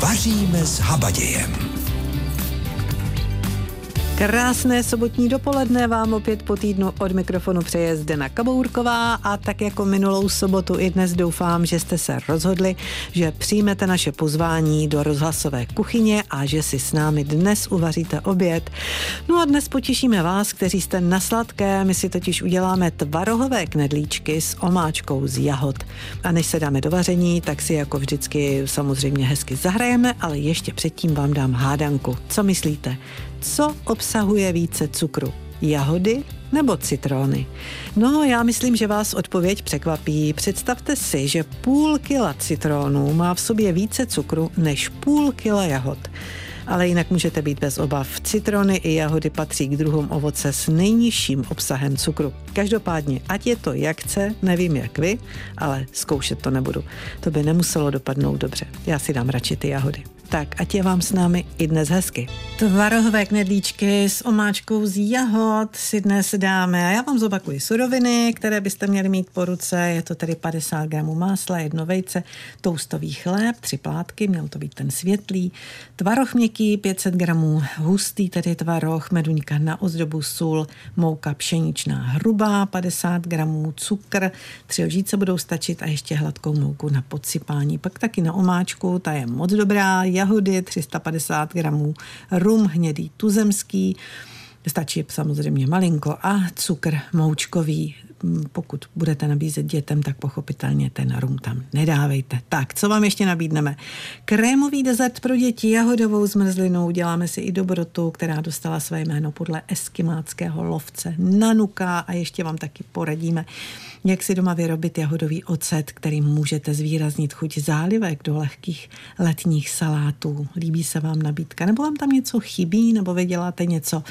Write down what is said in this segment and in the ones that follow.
Vaříme s habadějem. Krásné sobotní dopoledne vám opět po týdnu od mikrofonu přeje Zdena Kabourková a tak jako minulou sobotu i dnes doufám, že jste se rozhodli, že přijmete naše pozvání do rozhlasové kuchyně a že si s námi dnes uvaříte oběd. No a dnes potěšíme vás, kteří jste na sladké, my si totiž uděláme tvarohové knedlíčky s omáčkou z jahod. A než se dáme do vaření, tak si jako vždycky samozřejmě hezky zahrajeme, ale ještě předtím vám dám hádanku. Co myslíte? Co obsahuje více cukru? Jahody nebo citrony? No, já myslím, že vás odpověď překvapí. Představte si, že půl kila citronů má v sobě více cukru než půl kila jahod. Ale jinak můžete být bez obav. Citrony i jahody patří k druhům ovoce s nejnižším obsahem cukru. Každopádně, ať je to jak chce, nevím jak vy, ale zkoušet to nebudu. To by nemuselo dopadnout dobře. Já si dám radši ty jahody. Tak ať je vám s námi i dnes hezky. Tvarohové knedlíčky s omáčkou z jahod si dnes dáme a já vám zopakuji suroviny, které byste měli mít po ruce. Je to tedy 50 gramů másla, jedno vejce, toustový chléb, tři plátky, měl to být ten světlý, tvaroh měkký, 500 gramů, hustý tedy tvaroh, meduňka na ozdobu, sůl, mouka pšeničná hrubá, 50 gramů, cukr, tři lžíce budou stačit a ještě hladkou mouku na podsypání. Pak taky na omáčku, ta je moc dobrá, jahody 350 gramů, rum hnědý tuzemský, stačí samozřejmě malinko a cukr moučkový. Mm, pokud budete nabízet dětem, tak pochopitelně ten rum tam nedávejte. Tak, co vám ještě nabídneme? Krémový dezert pro děti, jahodovou zmrzlinu, děláme si i dobrotu, která dostala své jméno podle eskimáckého lovce Nanuka a ještě vám taky poradíme, jak si doma vyrobit jahodový ocet, který můžete zvýraznit chuť zálivek do lehkých letních salátů. Líbí se vám nabídka, nebo vám tam něco chybí, nebo vy děláte něco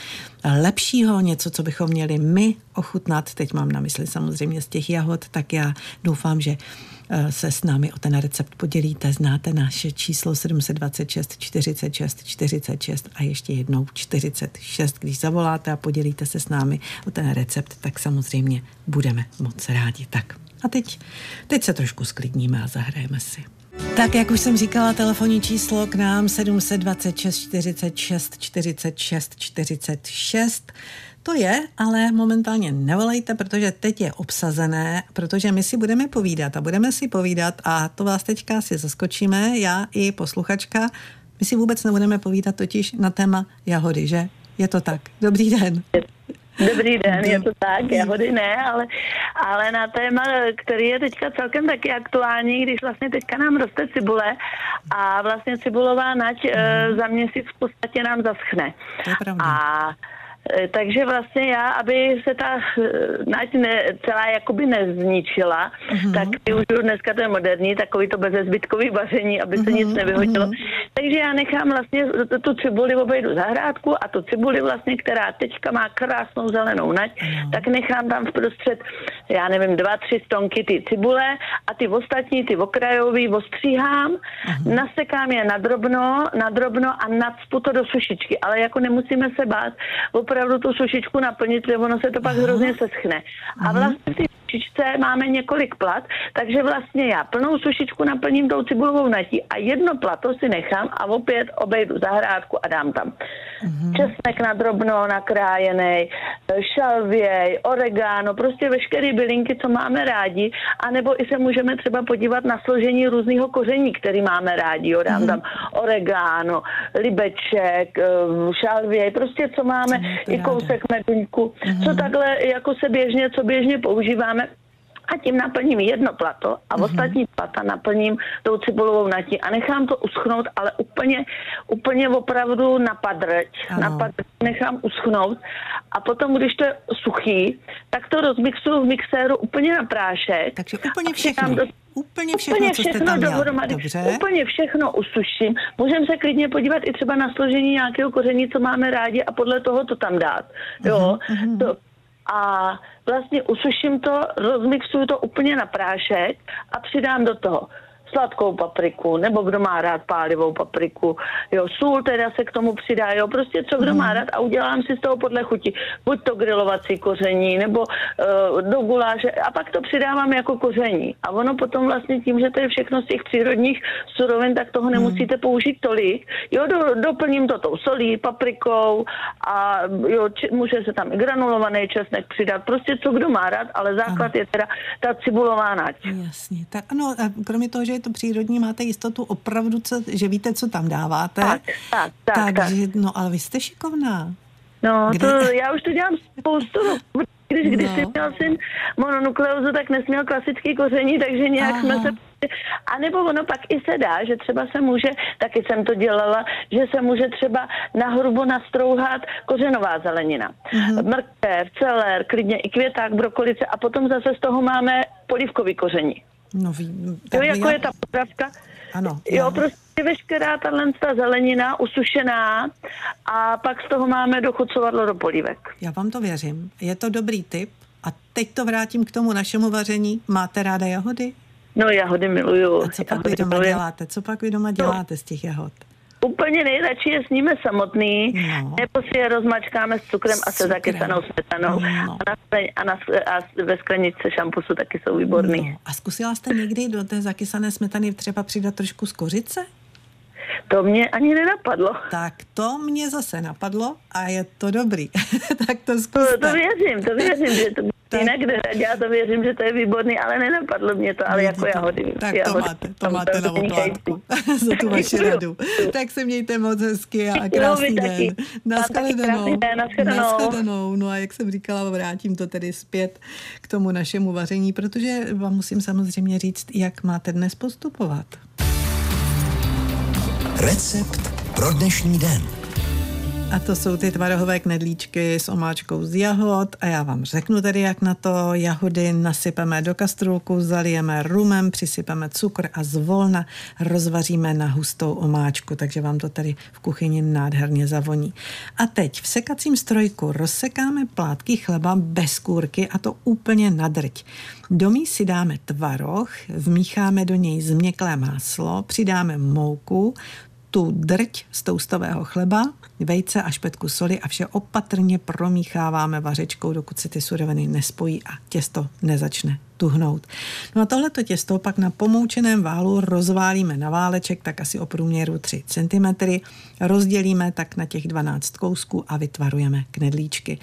lepšího, něco, co bychom měli my ochutnat. Teď mám na mysli samozřejmě z těch jahod, tak já doufám, že Eh, se s námi o ten recept podělíte. Znáte naše číslo 726 46 46 a ještě jednou 46. Když zavoláte a podělíte se s námi o ten recept, tak samozřejmě budeme moc rádi. Tak a teď, teď se trošku sklidníme a zahrajeme si. Tak, jak už jsem říkala, telefonní číslo k nám 726 46 46 46. To je, ale momentálně nevolejte, protože teď je obsazené, protože my si budeme povídat a budeme si povídat a to vás teďka si zaskočíme, já i posluchačka. My si vůbec nebudeme povídat totiž na téma jahody, že? Je to tak. Dobrý den. Dobrý den, je to tak, jahody ne, ale, ale na téma, který je teďka celkem taky aktuální, když vlastně teďka nám roste cibule a vlastně cibulová nať mm. za měsíc v podstatě nám zaschne. To je pravda. A Eh, takže vlastně já, aby se ta eh, nať ne, celá jakoby nezničila, uh-huh. tak využiju dneska to je moderní, takový to bezezbytkový vaření, aby se uh-huh. nic nevyhodilo. Uh-huh. Takže já nechám vlastně tu cibuli obejdu zahrádku a tu cibuli vlastně, která teďka má krásnou zelenou nať, uh-huh. tak nechám tam vprostřed, já nevím, dva, tři stonky ty cibule a ty ostatní, ty okrajový ostříhám, uh-huh. nasekám je na drobno, na drobno a nacpu to do sušičky, ale jako nemusíme se bát, opravdu tu sušičku naplnit, ono se to pak hrozně seschne. A vlastně v té sušičce máme několik plat, takže vlastně já plnou sušičku naplním tou cibulovou natí a jedno plato si nechám a opět obejdu zahrádku a dám tam. Mm-hmm. Česnek na drobno nakrájený, šalvěj, oregano, prostě veškeré bylinky, co máme rádi, anebo i se můžeme třeba podívat na složení různého koření, který máme rádi. Jo. Dám mm-hmm. tam oregano, libeček, eh, šalvěj, prostě co máme, i kousek meduňku, mm-hmm. co takhle jako se běžně, co běžně používáme, a tím naplním jedno plato a mm-hmm. ostatní plata naplním tou cibulovou natí a nechám to uschnout, ale úplně, úplně opravdu na padrť, na padrť nechám uschnout a potom, když to je suchý, tak to rozmixuju v mixéru úplně na prášek. Takže úplně všechno. Do, Úplně všechno, úplně všechno co jste tam dohromady, Dobře. Úplně všechno usuším. Můžeme se klidně podívat i třeba na složení nějakého koření, co máme rádi a podle toho to tam dát. Jo, uh-huh. to, a vlastně usuším to, rozmixuju to úplně na prášek a přidám do toho sladkou papriku, nebo kdo má rád pálivou papriku, jo, sůl teda se k tomu přidá, jo, prostě co kdo má rád a udělám si z toho podle chuti, buď to grilovací koření, nebo uh, do guláše a pak to přidávám jako koření. A ono potom vlastně tím, že to je všechno z těch přírodních surovin, tak toho nemusíte použít tolik. Jo, do, doplním to tou solí, paprikou a jo, či, může se tam i granulovaný česnek přidat, prostě co kdo má rád, ale základ ano. je teda ta cibulová nať. Jasně, tak ano, a kromě toho, že je to přírodní, máte jistotu opravdu, co, že víte, co tam dáváte. Tak, tak, tak. Takže, tak. no ale vy jste šikovná. No, Kde? to, já už to dělám spoustu Když, když no. měl syn mononukleózu, tak nesměl klasický koření, takže nějak Aha. jsme se a nebo ono pak i se dá, že třeba se může, taky jsem to dělala, že se může třeba na hrubo nastrouhat kořenová zelenina. Mm-hmm. Mrkev, celer, klidně i květák, brokolice a potom zase z toho máme polivkový koření. No, ví, jo, jako já... je ta potravka. Ano. Jo, prostě veškerá tahle ta zelenina usušená a pak z toho máme dochucovadlo do polívek. Já vám to věřím. Je to dobrý tip. A teď to vrátím k tomu našemu vaření. Máte ráda jahody? No jahody miluju. A co pak vy doma miluju. děláte? Co pak vy doma no. děláte no. z těch jahod? Úplně nejradši je sníme samotný, no. nebo si je rozmačkáme s cukrem a se zakysanou smetanou. No. A, na, a, na, a ve skleničce šampusu taky jsou výborný. No. A zkusila jste někdy do té zakysané smetany třeba přidat trošku z kořice? To mě ani nenapadlo. Tak to mě zase napadlo a je to dobrý. tak to zkuste. To, to věřím, to věřím, že to tak. jinak já to věřím, že to je výborný, ale nenapadlo mě to, ale jako jahody. Tak jahody, to máte, to máte na oplátku za tu vaši radu. Tak se mějte moc hezky a krásný den. Naschledanou. Naschledanou. No a jak jsem říkala, vrátím to tedy zpět k tomu našemu vaření, protože vám musím samozřejmě říct, jak máte dnes postupovat. Recept pro dnešní den. A to jsou ty tvarohové knedlíčky s omáčkou z jahod a já vám řeknu tedy, jak na to. Jahody nasypeme do kastrůlku, zalijeme rumem, přisypeme cukr a zvolna rozvaříme na hustou omáčku, takže vám to tady v kuchyni nádherně zavoní. A teď v sekacím strojku rozsekáme plátky chleba bez kůrky a to úplně na drť. Do mísy dáme tvaroh, vmícháme do něj změklé máslo, přidáme mouku, tu drť z toustového chleba, vejce a špetku soli a vše opatrně promícháváme vařečkou, dokud se ty suroviny nespojí a těsto nezačne tuhnout. No a tohleto těsto pak na pomoučeném válu rozválíme na váleček tak asi o průměru 3 cm, rozdělíme tak na těch 12 kousků a vytvarujeme knedlíčky.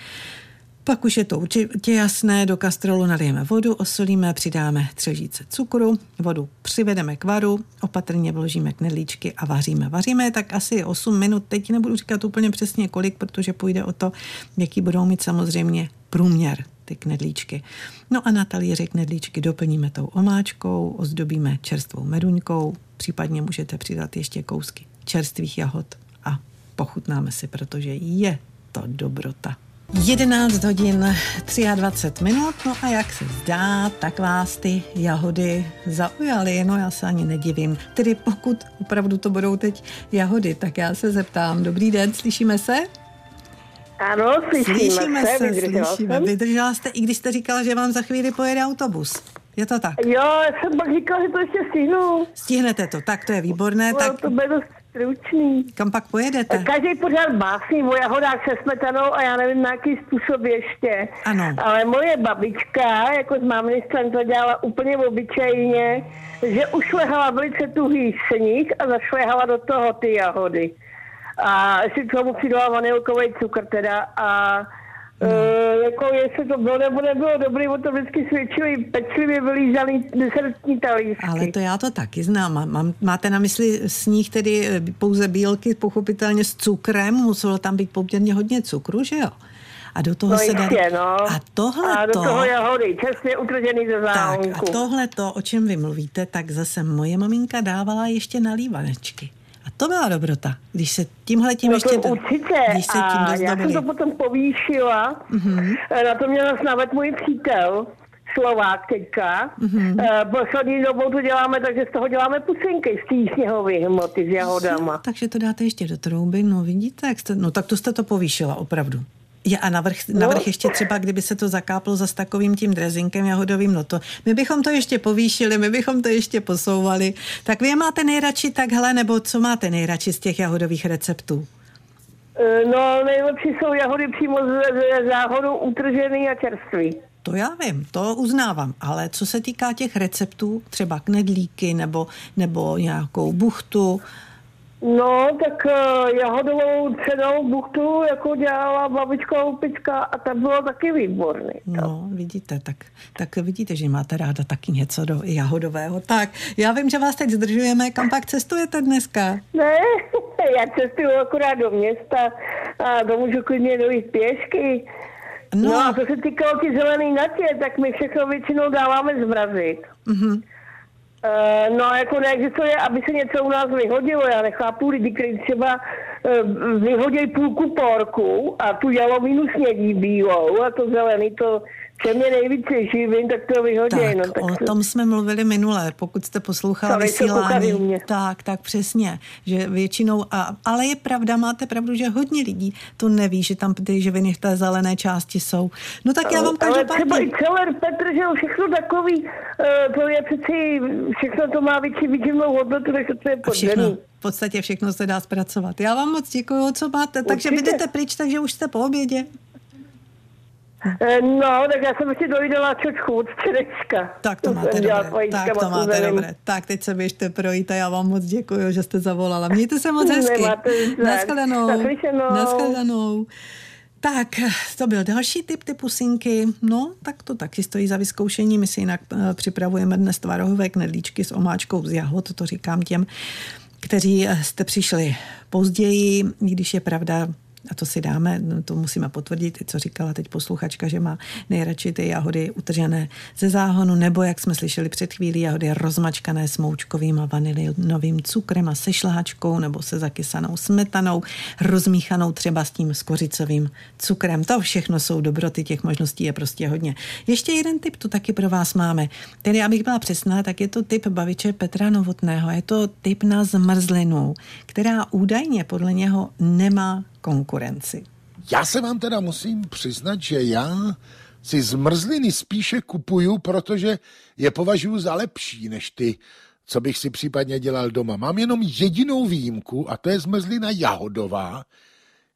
Pak už je to určitě jasné, do kastrolu nalijeme vodu, osolíme, přidáme třežíce cukru, vodu přivedeme k varu, opatrně vložíme knedlíčky a vaříme. Vaříme tak asi 8 minut, teď nebudu říkat úplně přesně kolik, protože půjde o to, jaký budou mít samozřejmě průměr ty knedlíčky. No a na talíři knedlíčky doplníme tou omáčkou, ozdobíme čerstvou meduňkou, případně můžete přidat ještě kousky čerstvých jahod a pochutnáme si, protože je to dobrota. 11 hodin 23 minut, no a jak se zdá, tak vás ty jahody zaujaly, no já se ani nedivím. Tedy pokud opravdu to budou teď jahody, tak já se zeptám. Dobrý den, slyšíme se? Ano, slyšíme, slyšíme se, se slyšíme. Jsem. Vydržela jste, i když jste říkala, že vám za chvíli pojede autobus. Je to tak? Jo, já jsem pak říkala, že to ještě stihnu. Stihnete to, tak to je výborné. No, tak... to stručný. Kam pak pojedete? Každý pořád básní o jahodách se smetanou a já nevím na jaký způsob ještě. Ano. Ale moje babička, jako s mámnistrem, to dělala úplně obyčejně, že ušlehala velice tuhý sníh a zašlehala do toho ty jahody. A si k tomu přidala vanilkový cukr teda a No. Uh, jako jestli to bylo nebo nebylo dobrý, o to vždycky svědčili pečlivě vylízaný desertní talířky. Ale to já to taky znám. Mám, máte na mysli sníh tedy eh, pouze bílky, pochopitelně s cukrem, muselo tam být poměrně hodně cukru, že jo? A do toho no se dá... no. A tohle A do toho jahody, čestně utržený ze záhonku. Tak a tohle to, o čem vy mluvíte, tak zase moje maminka dávala ještě nalívanečky. To byla dobrota, když se tímhle tím no ještě... To určitě. Když se tím a já jsem to potom povýšila. Mm-hmm. Na to měl snavet můj přítel. Slovák teďka. Mm-hmm. Poslední dobou to děláme, takže z toho děláme pusinky z té sněhové hmoty s jahodama. Takže to dáte ještě do trouby, no vidíte, jak jste, no tak to jste to povýšila, opravdu. Je a navrch, navrch no. ještě třeba, kdyby se to zakáplo za takovým tím drezinkem jahodovým, no to, my bychom to ještě povýšili, my bychom to ještě posouvali. Tak vy je máte nejradši takhle, nebo co máte nejradši z těch jahodových receptů? E, no, nejlepší jsou jahody přímo z záhodu utržený a čerstvý. To já vím, to uznávám, ale co se týká těch receptů, třeba knedlíky nebo, nebo nějakou buchtu, No, tak uh, jahodovou cenou buchtu jako dělala babička Lupička a ta bylo taky výborný. No, vidíte, tak, tak vidíte, že máte ráda taky něco do jahodového. Tak, já vím, že vás teď zdržujeme. Kam pak cestujete dneska? Ne, já cestuju akorát do města a to můžu klidně dojít pěšky. No. no a co se týkalo ty zelený natě, tak my všechno většinou dáváme zmrazit. Mm-hmm. Uh, no, jako neexistuje, aby se něco u nás vyhodilo. Já nechápu lidi, kteří třeba uh, vyhodí půlku porku a tu jalovinu snědí bílou a to zelený to čem je nejvíce živin, tak to vyhodí. Tak, no, tak o to... tom jsme mluvili minule, pokud jste poslouchala vysílání. Tak, tak přesně, že většinou, a, ale je pravda, máte pravdu, že hodně lidí to neví, že tam ty živiny v té zelené části jsou. No tak já vám každopádně... Ale třeba i celer, Petr, že všechno takový, uh, to je přeci, všechno to má větší výživnou hodnotu, než to je podžený. V podstatě všechno se dá zpracovat. Já vám moc děkuji, co máte. Takže vy jdete pryč, takže už jste po obědě. Eh, no, tak já jsem ještě dojídala čočku od včerejška. Tak to máte dobré. Tak to máte dobré. Tak teď se běžte projít a já vám moc děkuji, že jste zavolala. Mějte se moc hezky. Naschledanou. Naschledanou. Tak, to byl další typ ty pusinky. No, tak to taky stojí za vyzkoušení. My si jinak eh, připravujeme dnes tvarohové knedlíčky s omáčkou z jahod, to říkám těm, kteří jste přišli později, když je pravda, a to si dáme, no to musíme potvrdit, co říkala teď posluchačka, že má nejradši ty jahody utržené ze záhonu, nebo jak jsme slyšeli před chvílí, jahody rozmačkané smoučkovým a vanilinovým cukrem a se šláčkou nebo se zakysanou smetanou, rozmíchanou třeba s tím skořicovým cukrem. To všechno jsou dobroty, těch možností je prostě hodně. Ještě jeden tip tu taky pro vás máme. Tedy, abych byla přesná, tak je to typ baviče Petra Novotného. Je to typ na zmrzlinu, která údajně podle něho nemá konkurenci. Já se vám teda musím přiznat, že já si zmrzliny spíše kupuju, protože je považuji za lepší než ty, co bych si případně dělal doma. Mám jenom jedinou výjimku a to je zmrzlina jahodová,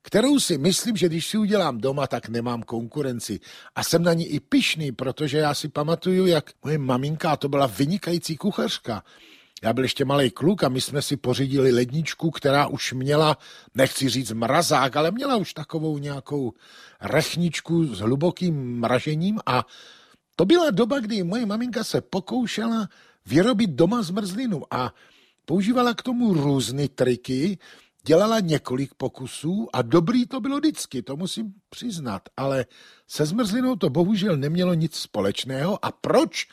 kterou si myslím, že když si udělám doma, tak nemám konkurenci. A jsem na ní i pišný, protože já si pamatuju, jak moje maminka, to byla vynikající kuchařka, já byl ještě malý kluk a my jsme si pořídili ledničku, která už měla, nechci říct mrazák, ale měla už takovou nějakou rechničku s hlubokým mražením a to byla doba, kdy moje maminka se pokoušela vyrobit doma zmrzlinu a používala k tomu různé triky, dělala několik pokusů a dobrý to bylo vždycky, to musím přiznat, ale se zmrzlinou to bohužel nemělo nic společného a proč?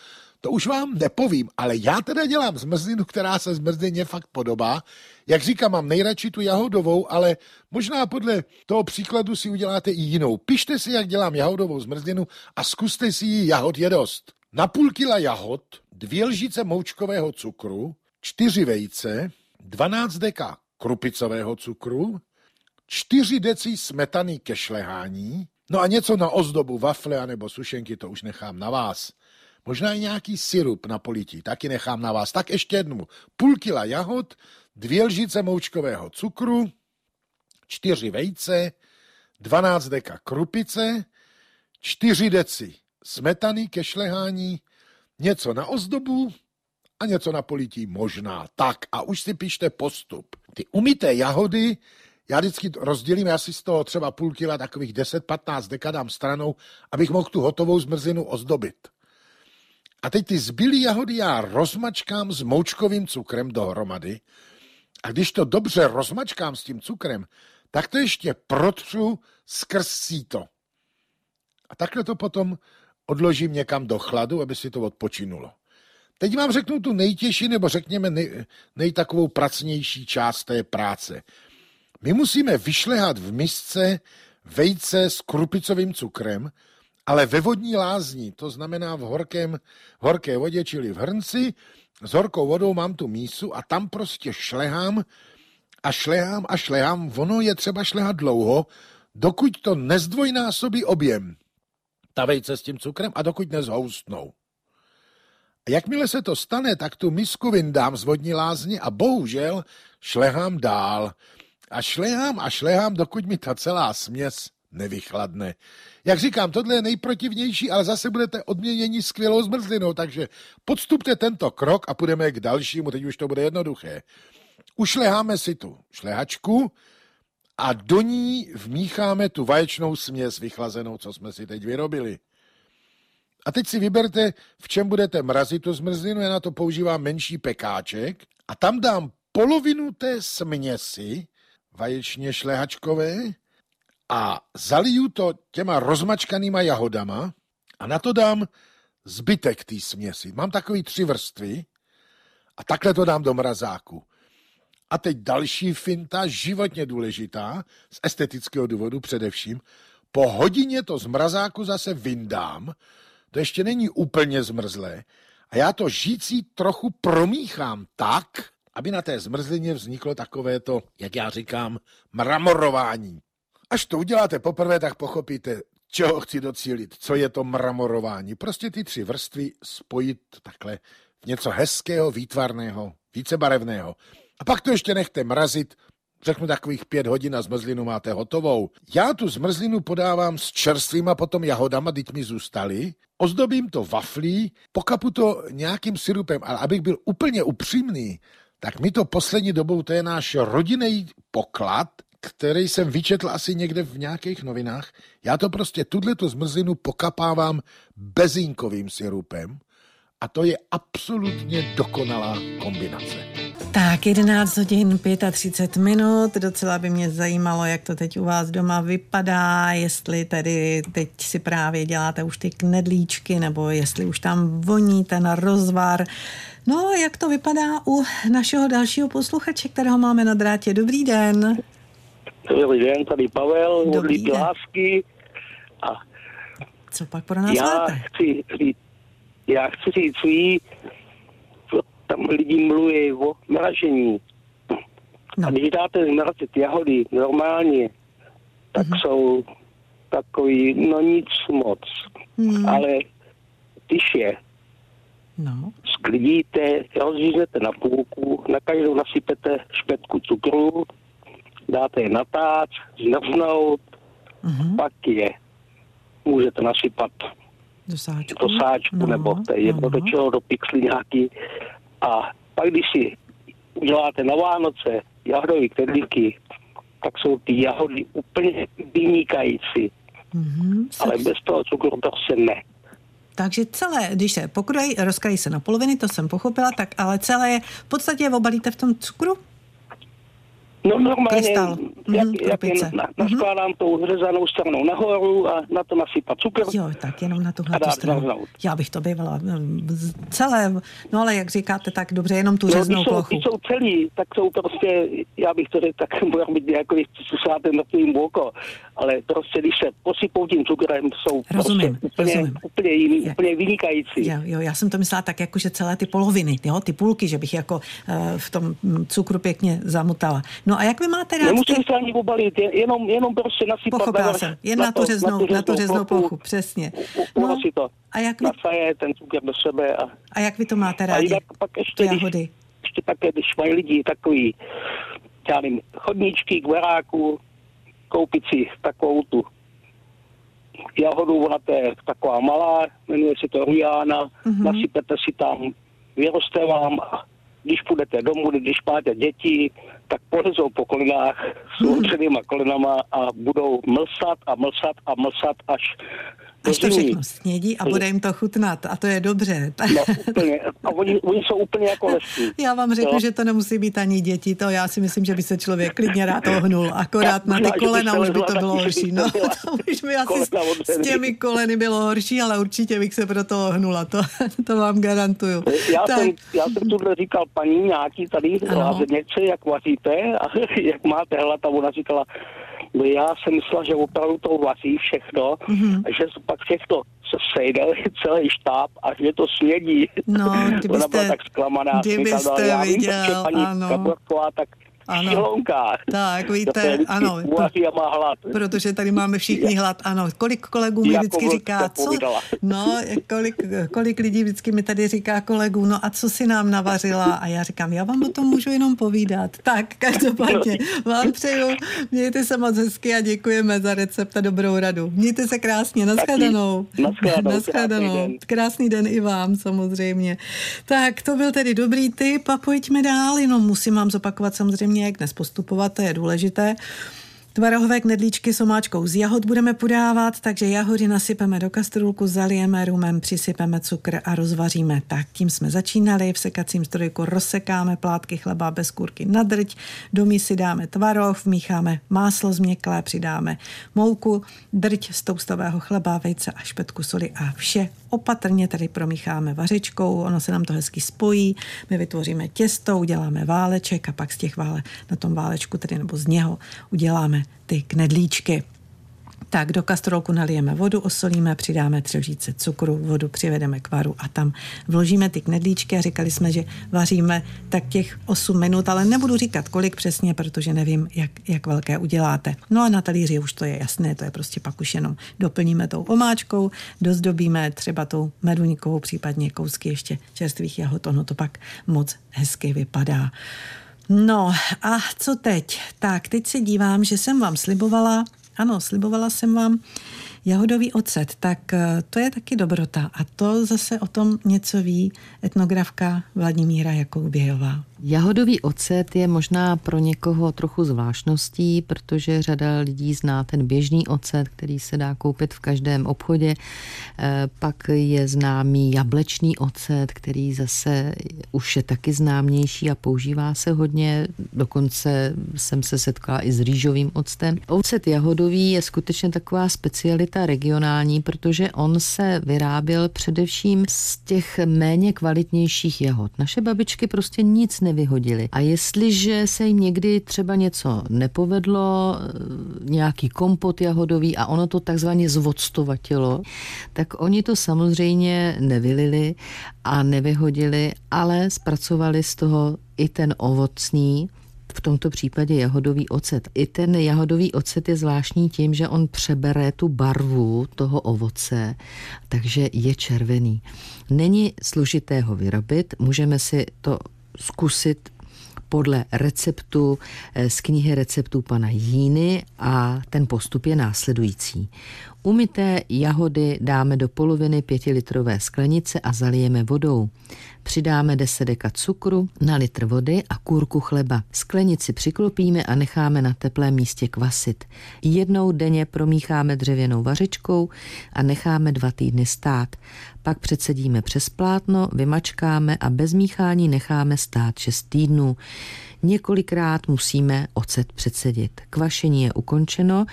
To už vám nepovím, ale já teda dělám zmrzlinu, která se zmrzlině fakt podobá. Jak říkám, mám nejradši tu jahodovou, ale možná podle toho příkladu si uděláte i jinou. Pište si, jak dělám jahodovou zmrzlinu a zkuste si ji jahod je dost. Na půl kila jahod, dvě lžice moučkového cukru, čtyři vejce, 12 deka krupicového cukru, 4 deci smetany ke šlehání, no a něco na ozdobu wafle anebo sušenky, to už nechám na vás. Možná i nějaký syrup na polití, taky nechám na vás. Tak ještě jednou. Půl kila jahod, dvě lžice moučkového cukru, čtyři vejce, 12 deka krupice, čtyři deci smetany ke šlehání, něco na ozdobu a něco na polití možná. Tak a už si pište postup. Ty umité jahody já vždycky rozdělím, já si z toho třeba půl kila takových 10-15 deka dám stranou, abych mohl tu hotovou zmrzlinu ozdobit. A teď ty zbylý jahody já rozmačkám s moučkovým cukrem dohromady a když to dobře rozmačkám s tím cukrem, tak to ještě protřu skrz síto. A takhle to potom odložím někam do chladu, aby si to odpočinulo. Teď vám řeknu tu nejtěžší, nebo řekněme nej, nejtakovou pracnější část té práce. My musíme vyšlehat v misce vejce s krupicovým cukrem, ale ve vodní lázni, to znamená v horkém, horké vodě, čili v hrnci, s horkou vodou mám tu mísu a tam prostě šlehám a šlehám a šlehám. Ono je třeba šlehat dlouho, dokud to nezdvojnásobí objem, ta vejce s tím cukrem, a dokud nezhoustnou. A jakmile se to stane, tak tu misku vyndám z vodní lázně a bohužel šlehám dál. A šlehám a šlehám, dokud mi ta celá směs nevychladne. Jak říkám, tohle je nejprotivnější, ale zase budete odměněni skvělou zmrzlinou, takže podstupte tento krok a půjdeme k dalšímu, teď už to bude jednoduché. Ušleháme si tu šlehačku a do ní vmícháme tu vaječnou směs vychlazenou, co jsme si teď vyrobili. A teď si vyberte, v čem budete mrazit tu zmrzlinu, já na to používám menší pekáček a tam dám polovinu té směsi vaječně šlehačkové a zaliju to těma rozmačkanýma jahodama a na to dám zbytek té směsi. Mám takový tři vrstvy a takhle to dám do mrazáku. A teď další finta, životně důležitá, z estetického důvodu především. Po hodině to z mrazáku zase vyndám, to ještě není úplně zmrzlé, a já to žící trochu promíchám tak, aby na té zmrzlině vzniklo takové to, jak já říkám, mramorování. Až to uděláte poprvé, tak pochopíte, čeho chci docílit, co je to mramorování. Prostě ty tři vrstvy spojit takhle v něco hezkého, výtvarného, vícebarevného. A pak to ještě nechte mrazit, řeknu takových pět hodin a zmrzlinu máte hotovou. Já tu zmrzlinu podávám s čerstvýma potom jahodama, teď mi zůstaly, ozdobím to waflí, pokapu to nějakým syrupem, ale abych byl úplně upřímný, tak mi to poslední dobou, to je náš rodinný poklad, který jsem vyčetl asi někde v nějakých novinách. Já to prostě, tuhle tu zmrzlinu pokapávám bezínkovým syrupem a to je absolutně dokonalá kombinace. Tak, 11 hodin 35 minut, docela by mě zajímalo, jak to teď u vás doma vypadá, jestli tedy teď si právě děláte už ty knedlíčky, nebo jestli už tam voní ten rozvar. No, jak to vypadá u našeho dalšího posluchače, kterého máme na drátě. Dobrý den. Dobrý den, tady Pavel, Dobrý lásky. A Co pak pro nás já máte? chci, říct, já chci říct svý, tam lidi mluví o mražení. No. A když dáte zmrazit jahody normálně, tak mm-hmm. jsou takový, no nic moc. Mm. Ale když je no. sklidíte, rozříznete na půlku, na každou nasypete špetku cukru, dáte je na táč, zmrznout, mm-hmm. pak je můžete nasypat do sáčku, do sáčku no, nebo to je jedno no. do čeho, do pixly nějaký. A pak, když si uděláte na Vánoce jahodové knedlíky, tak jsou ty jahody úplně vynikající. Mm-hmm, Ale bez toho cukru prostě ne. Takže celé, když se pokrojí, rozkrají se na poloviny, to jsem pochopila, tak ale celé v podstatě obalíte v tom cukru? No normálně, Krystal. jak, Mhm, jak krabice. na, naskládám mm-hmm. tou řezanou stranou nahoru a na to nasypat cukr. Jo, tak jenom na tuhle dát stranu. zmrznout. Já bych to bývala mm, celé, no ale jak říkáte, tak dobře, jenom tu No, řeznou když jsou, plochu. když jsou celý, tak jsou prostě, já bych to řekl, tak budou být jako když susáte na tvým oko, ale prostě když se posypou tím cukrem, jsou Rozumím, prostě úplně, rozumím. úplně jiný, Je. úplně vynikající. Jo, jo, já jsem to myslela tak, jako že celé ty poloviny, jo, ty půlky, že bych jako uh, v tom mm, cukru pěkně zamotala. No a jak vy máte rád Nemusím ty... se ani obalit, je- jenom, jenom prostě nasypat Pochopila navrch jsem, jen na, tu řeznou, na tu řeznou plochu, přesně. No, No, a jak vy, nasaje ten cukr do sebe a, a jak vy to máte a rádi? jinak pak ještě, když, jahody. ještě také, když mají lidi takový, já nevím, chodníčky k baráku, koupit si takovou tu jahodu, ona to je taková malá, jmenuje se to Rujána, Mhm. mm-hmm. nasypete si tam, vyroste vám a když půjdete domů, když máte děti, tak polezou po kolinách s Mhm. otřenýma kolinama a budou mlsat a mlsat a mlsat až Až to všechno snědí a bude jim to chutnat a to je dobře. No, úplně. A oni, oni jsou úplně jako lesní. Já vám řeknu, Jo. že to nemusí být ani děti, to já si myslím, že by se člověk klidně rád ohnul, akorát Tak na ty že kolena už by to bylo horší. No, to už by asi s, těmi koleny bylo horší, ale určitě bych se pro to ohnula, to, to vám garantuju. Já, tak, jsem, já jsem tuhle říkal paní nějaký tady Ano. lázeněce, jak vaříte a jak máte hlad a ona říkala, no já jsem myslela, že opravdu to vaří všechno Mhm. a že pak všechno se sejde celý štáb a že to snědí. No, ona kdybyste- byla tak zklamaná. kdybyste Říkala, já vím, viděl, protože paní ano. Kabrková tak ano. šílonkách. Tak, víte, ano, uvaří a má hlad. protože tady máme všichni hlad, ano. Kolik kolegů mi vždycky říká, co, povídala. no, kolik, kolik lidí vždycky mi tady říká kolegů, no a co si nám navařila? A já říkám, já vám o tom můžu jenom povídat. Tak, každopádně vám přeju, mějte se moc hezky a děkujeme za recept a dobrou radu. Mějte se krásně, nashledanou. Nashledanou, Nashledanou. krásný den. Krásný den i vám, samozřejmě. Tak, to byl tedy dobrý tip a pojďme dál, jenom musím vám zopakovat samozřejmě, jak dnes postupovat, to je důležité. Tvarohové knedlíčky s omáčkou z jahod budeme podávat, takže jahody nasypeme do kastrůlku, zalijeme rumem, přisypeme cukr a rozvaříme. Tak tím jsme začínali. V sekacím strojku rozsekáme plátky chleba bez kůrky na drť, do misy dáme tvaroh, vmícháme máslo změklé, přidáme mouku, drť z toustového chleba, vejce a špetku soli a vše opatrně tady promícháme vařičkou, ono se nám to hezky spojí, my vytvoříme těsto, uděláme váleček a pak z těch vále, na tom válečku tedy nebo z něho uděláme ty knedlíčky. Tak do kastrolku nalijeme vodu, osolíme, přidáme tři lžíce cukru, vodu přivedeme k varu a tam vložíme ty knedlíčky a říkali jsme, že vaříme tak těch 8 minut, ale nebudu říkat kolik přesně, protože nevím, jak, jak velké uděláte. No a na talíři už to je jasné, to je prostě pak už jenom doplníme tou omáčkou, dozdobíme třeba tou meduňkou, případně kousky ještě čerstvých jahod, ono to pak moc hezky vypadá. No a co teď? Tak, teď se dívám, že jsem vám slibovala, ano, slibovala jsem vám jahodový ocet, tak eh, to je taky dobrota a to zase o tom něco ví etnografka Vladimíra Jakoubějová. Jahodový ocet je možná pro někoho trochu zvláštností, protože řada lidí zná ten běžný ocet, který se dá koupit v každém obchodě. Eh, Pak je známý jablečný ocet, který zase už je taky známější a používá se hodně. Dokonce jsem se setkala i s rýžovým octem. Ocet jahodový je skutečně taková specialita regionální, protože on se vyráběl především z těch méně kvalitnějších jahod. Naše babičky prostě nic nevyhodily. A jestliže se jim někdy třeba něco nepovedlo, eh, nějaký kompot jahodový a ono to takzvaně zvoctovatilo, tak oni to samozřejmě nevylili a nevyhodili, ale zpracovali z toho i ten ovocný, v tomto případě jahodový ocet. I ten jahodový ocet je zvláštní tím, že on přebere tu barvu toho ovoce, takže je červený. Není složité ho vyrobit, můžeme si to zkusit podle receptu eh, z knihy receptů pana Jíny a ten postup je následující. Umyté jahody dáme do poloviny pětilitrové sklenice a zalijeme vodou. Přidáme 10 deka cukru na litr vody a kůrku chleba. Sklenici přiklopíme a necháme na teplém místě kvasit. Jednou denně promícháme dřevěnou vařičkou a necháme dva týdny stát. Pak předsedíme přes plátno, vymačkáme a bez míchání necháme stát 6 týdnů. Několikrát musíme ocet předsedit. Kvašení je ukončeno,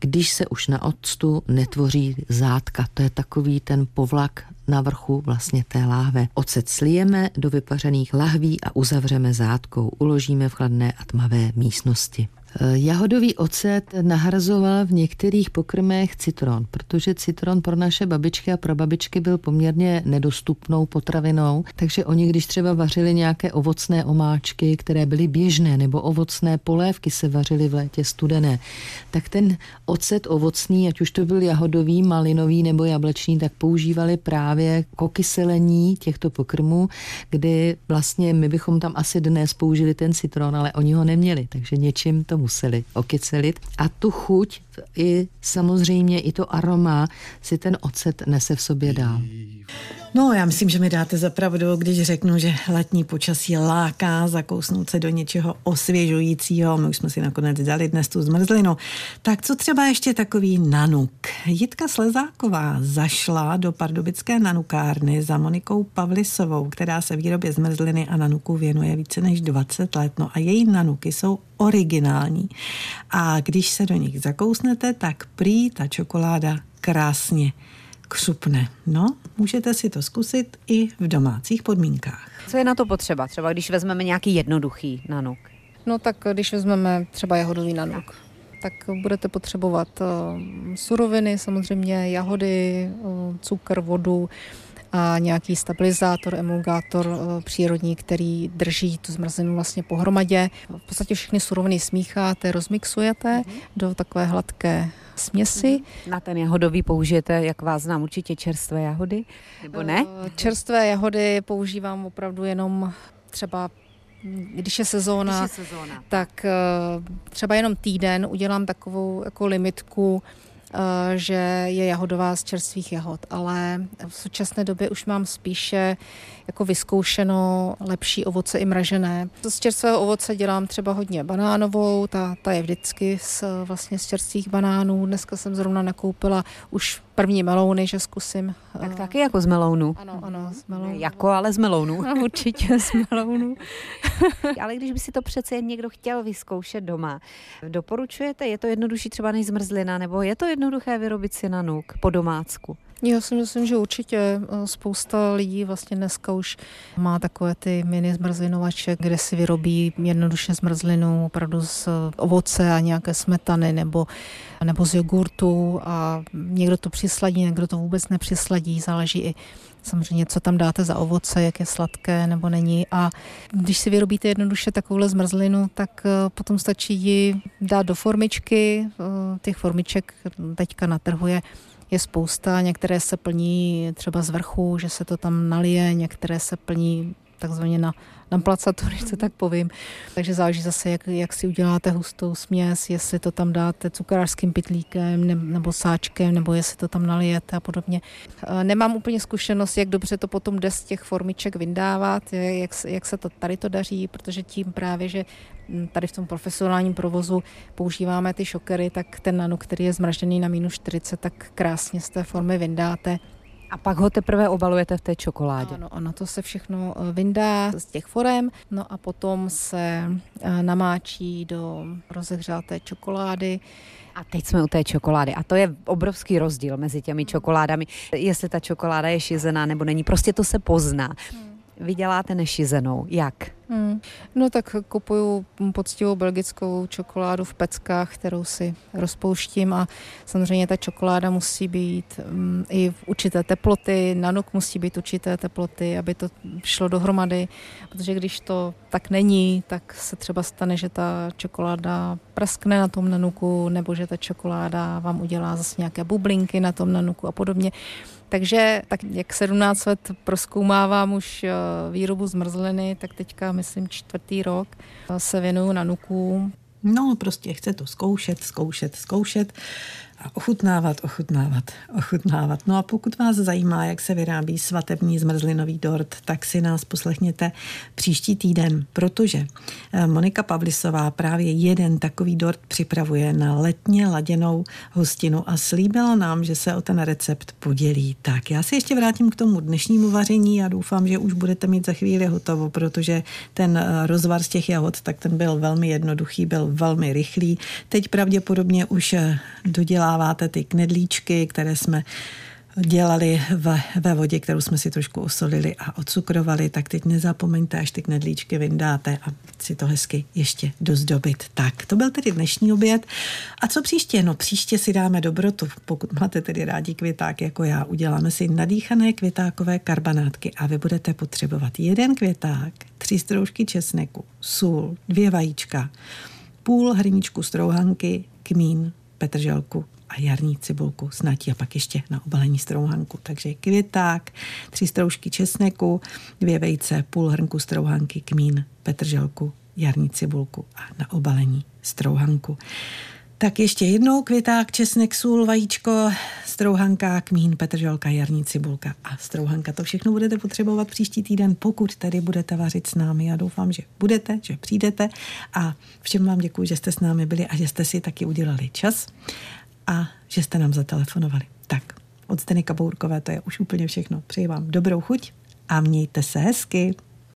když se už na octu netvoří zátka. To je takový ten povlak na vrchu vlastně té láhve. Ocet slijeme do vypařených lahví a uzavřeme zátkou. Uložíme v chladné a tmavé místnosti. Jahodový ocet nahrazoval v některých pokrmech citron, protože citron pro naše babičky a prababičky byl poměrně nedostupnou potravinou, takže oni, když třeba vařili nějaké ovocné omáčky, které byly běžné, nebo ovocné polévky se vařily v létě studené, tak ten ocet ovocný, ať už to byl jahodový, malinový nebo jablečný, tak používali právě k okyselení těchto pokrmů, kdy vlastně my bychom tam asi dnes použili ten citron, ale oni ho neměli, takže něčím to museli okycelit. A tu chuť i samozřejmě i to aroma si ten ocet nese v sobě dál. No, já myslím, že mi dáte zapravdu, když řeknu, že letní počasí láká zakousnout se do něčeho osvěžujícího. My už jsme si nakonec dali dnes tu zmrzlinu. Tak co třeba ještě takový nanuk? Jitka Slezáková zašla do pardubické nanukárny za Monikou Pavlisovou, která se výrobě zmrzliny a nanuku věnuje více než 20 let. No a její nanuky jsou originální. A když se do nich zakousnete, tak prý ta čokoláda krásně křupne. No, můžete si to zkusit i v domácích podmínkách. Co je na to potřeba? Třeba když vezmeme nějaký jednoduchý nanuk. No tak když vezmeme třeba jahodový nanuk, tak budete potřebovat suroviny, samozřejmě jahody, cukr, vodu, a nějaký stabilizátor, emulgátor eh, přírodní, který drží tu zmrzlinu vlastně pohromadě. V podstatě všechny suroviny smícháte, rozmixujete do takové hladké směsi. Mhm. Na ten jahodový použijete, jak vás znám, určitě čerstvé jahody, nebo ne? Eh, čerstvé jahody používám opravdu jenom třeba když je sezóna, když je sezóna. tak eh, třeba jenom týden udělám takovou jako limitku že je jahodová z čerstvých jahod, ale v současné době už mám spíše jako vyzkoušeno lepší ovoce i mražené. Z čerstvého ovoce dělám třeba hodně banánovou, ta, ta je vždycky z, vlastně z čerstvých banánů. Dneska jsem zrovna nakoupila už první melouny, že zkusím. Tak taky jako z melounu. Ano, ano, z melounu. Jako, ale z melounu. No, určitě z melounu. ale když by si to přece jen někdo chtěl vyzkoušet doma, doporučujete, je to jednodušší třeba než zmrzlina, nebo je to jednoduché vyrobit si na nuk po domácku? Já si myslím, že určitě eh, spousta lidí vlastně dneska už má takové ty mini zmrzlinovače, kde si vyrobí jednoduše zmrzlinu opravdu z ovoce a nějaké smetany nebo, nebo z jogurtu a někdo to přisladí, někdo to vůbec nepřisladí, záleží i samozřejmě, co tam dáte za ovoce, jak je sladké nebo není. A když si vyrobíte jednoduše takovouhle zmrzlinu, tak eh, potom stačí ji dát do formičky. Eh, těch formiček teďka na trhu je je spousta, některé se plní třeba z vrchu, že se to tam nalije, některé se plní takzvaně na, na placatu, když to tak povím. Takže záleží zase, jak, jak si uděláte hustou směs, jestli to tam dáte cukrářským pitlíkem ne, nebo sáčkem, nebo jestli to tam nalijete a podobně. Nemám úplně zkušenost, jak dobře to potom jde z těch formiček vyndávat, jak, jak se to tady to daří, protože tím právě, že tady v tom profesionálním provozu používáme ty šokery, tak ten nano, který je zmražený na minus 40, tak krásně z té formy vyndáte. A pak ho teprve obalujete v té čokoládě. Ano, ano, to se všechno eh, vyndá z těch forem, no a potom se eh, namáčí do rozehřáté čokolády. A teď jsme u té čokolády. A to je obrovský rozdíl mezi těmi čokoládami. Jestli ta čokoláda je šizená nebo není. Prostě to se pozná. Hmm. Vy děláte nešizenou. Jak? Hmm. No tak kupuju poctivou belgickou čokoládu v peckách, kterou si rozpouštím a samozřejmě ta čokoláda musí být um, i v určité teploty, na nuk musí být určité teploty, aby to šlo dohromady, protože když to tak není, tak se třeba stane, že ta čokoláda praskne na tom nanuku, nebo že ta čokoláda vám udělá zase nějaké bublinky na tom nanuku a podobně. Takže tak jak 17 let proskoumávám už eh, výrobu zmrzliny, tak teďka myslím čtvrtý rok se věnuju nanukům. No, prostě chce to zkoušet, zkoušet, zkoušet a ochutnávat, ochutnávat, ochutnávat. No a pokud vás zajímá, jak se vyrábí svatební zmrzlinový dort, tak si nás poslechněte příští týden, protože eh, Monika Pavlisová právě jeden takový dort připravuje na letně laděnou hostinu a slíbila nám, že se o ten recept podělí. Tak já se ještě vrátím k tomu dnešnímu vaření a doufám, že už budete mít za chvíli hotovo, protože ten eh, rozvar z těch jahod, tak ten byl velmi jednoduchý, byl velmi rychlý. Teď pravděpodobně už eh, dodělá dodáváte ty knedlíčky, které jsme dělali ve, ve vodě, kterou jsme si trošku osolili a ocukrovali, tak teď nezapomeňte, až ty knedlíčky vyndáte a si to hezky ještě dozdobit. Tak, to byl tedy dnešní oběd. A co příště? No příště si dáme dobrotu, pokud máte tedy rádi květák jako já. Uděláme si nadýchané květákové karbanátky a vy budete potřebovat jeden květák, tři stroužky česneku, sůl, dvě vajíčka, půl hrníčku strouhanky, kmín, petrželku a jarní cibulku s natí a pak ještě na obalení strouhanku. Takže květák, tři stroužky česneku, dvě vejce, půl hrnku strouhanky, kmín, petrželku, jarní cibulku a na obalení strouhanku. Tak ještě jednou květák, česnek, sůl, vajíčko, strouhanka, kmín, petrželka, jarní cibulka a strouhanka. To všechno budete potřebovat příští týden, pokud tady budete vařit s námi. Já doufám, že budete, že přijdete a všem vám děkuji, že jste s námi byli a že jste si taky udělali čas a že jste nám zatelefonovali. Tak, od Steny Kabourkové to je už úplně všechno. Přeji vám dobrou chuť a mějte se hezky.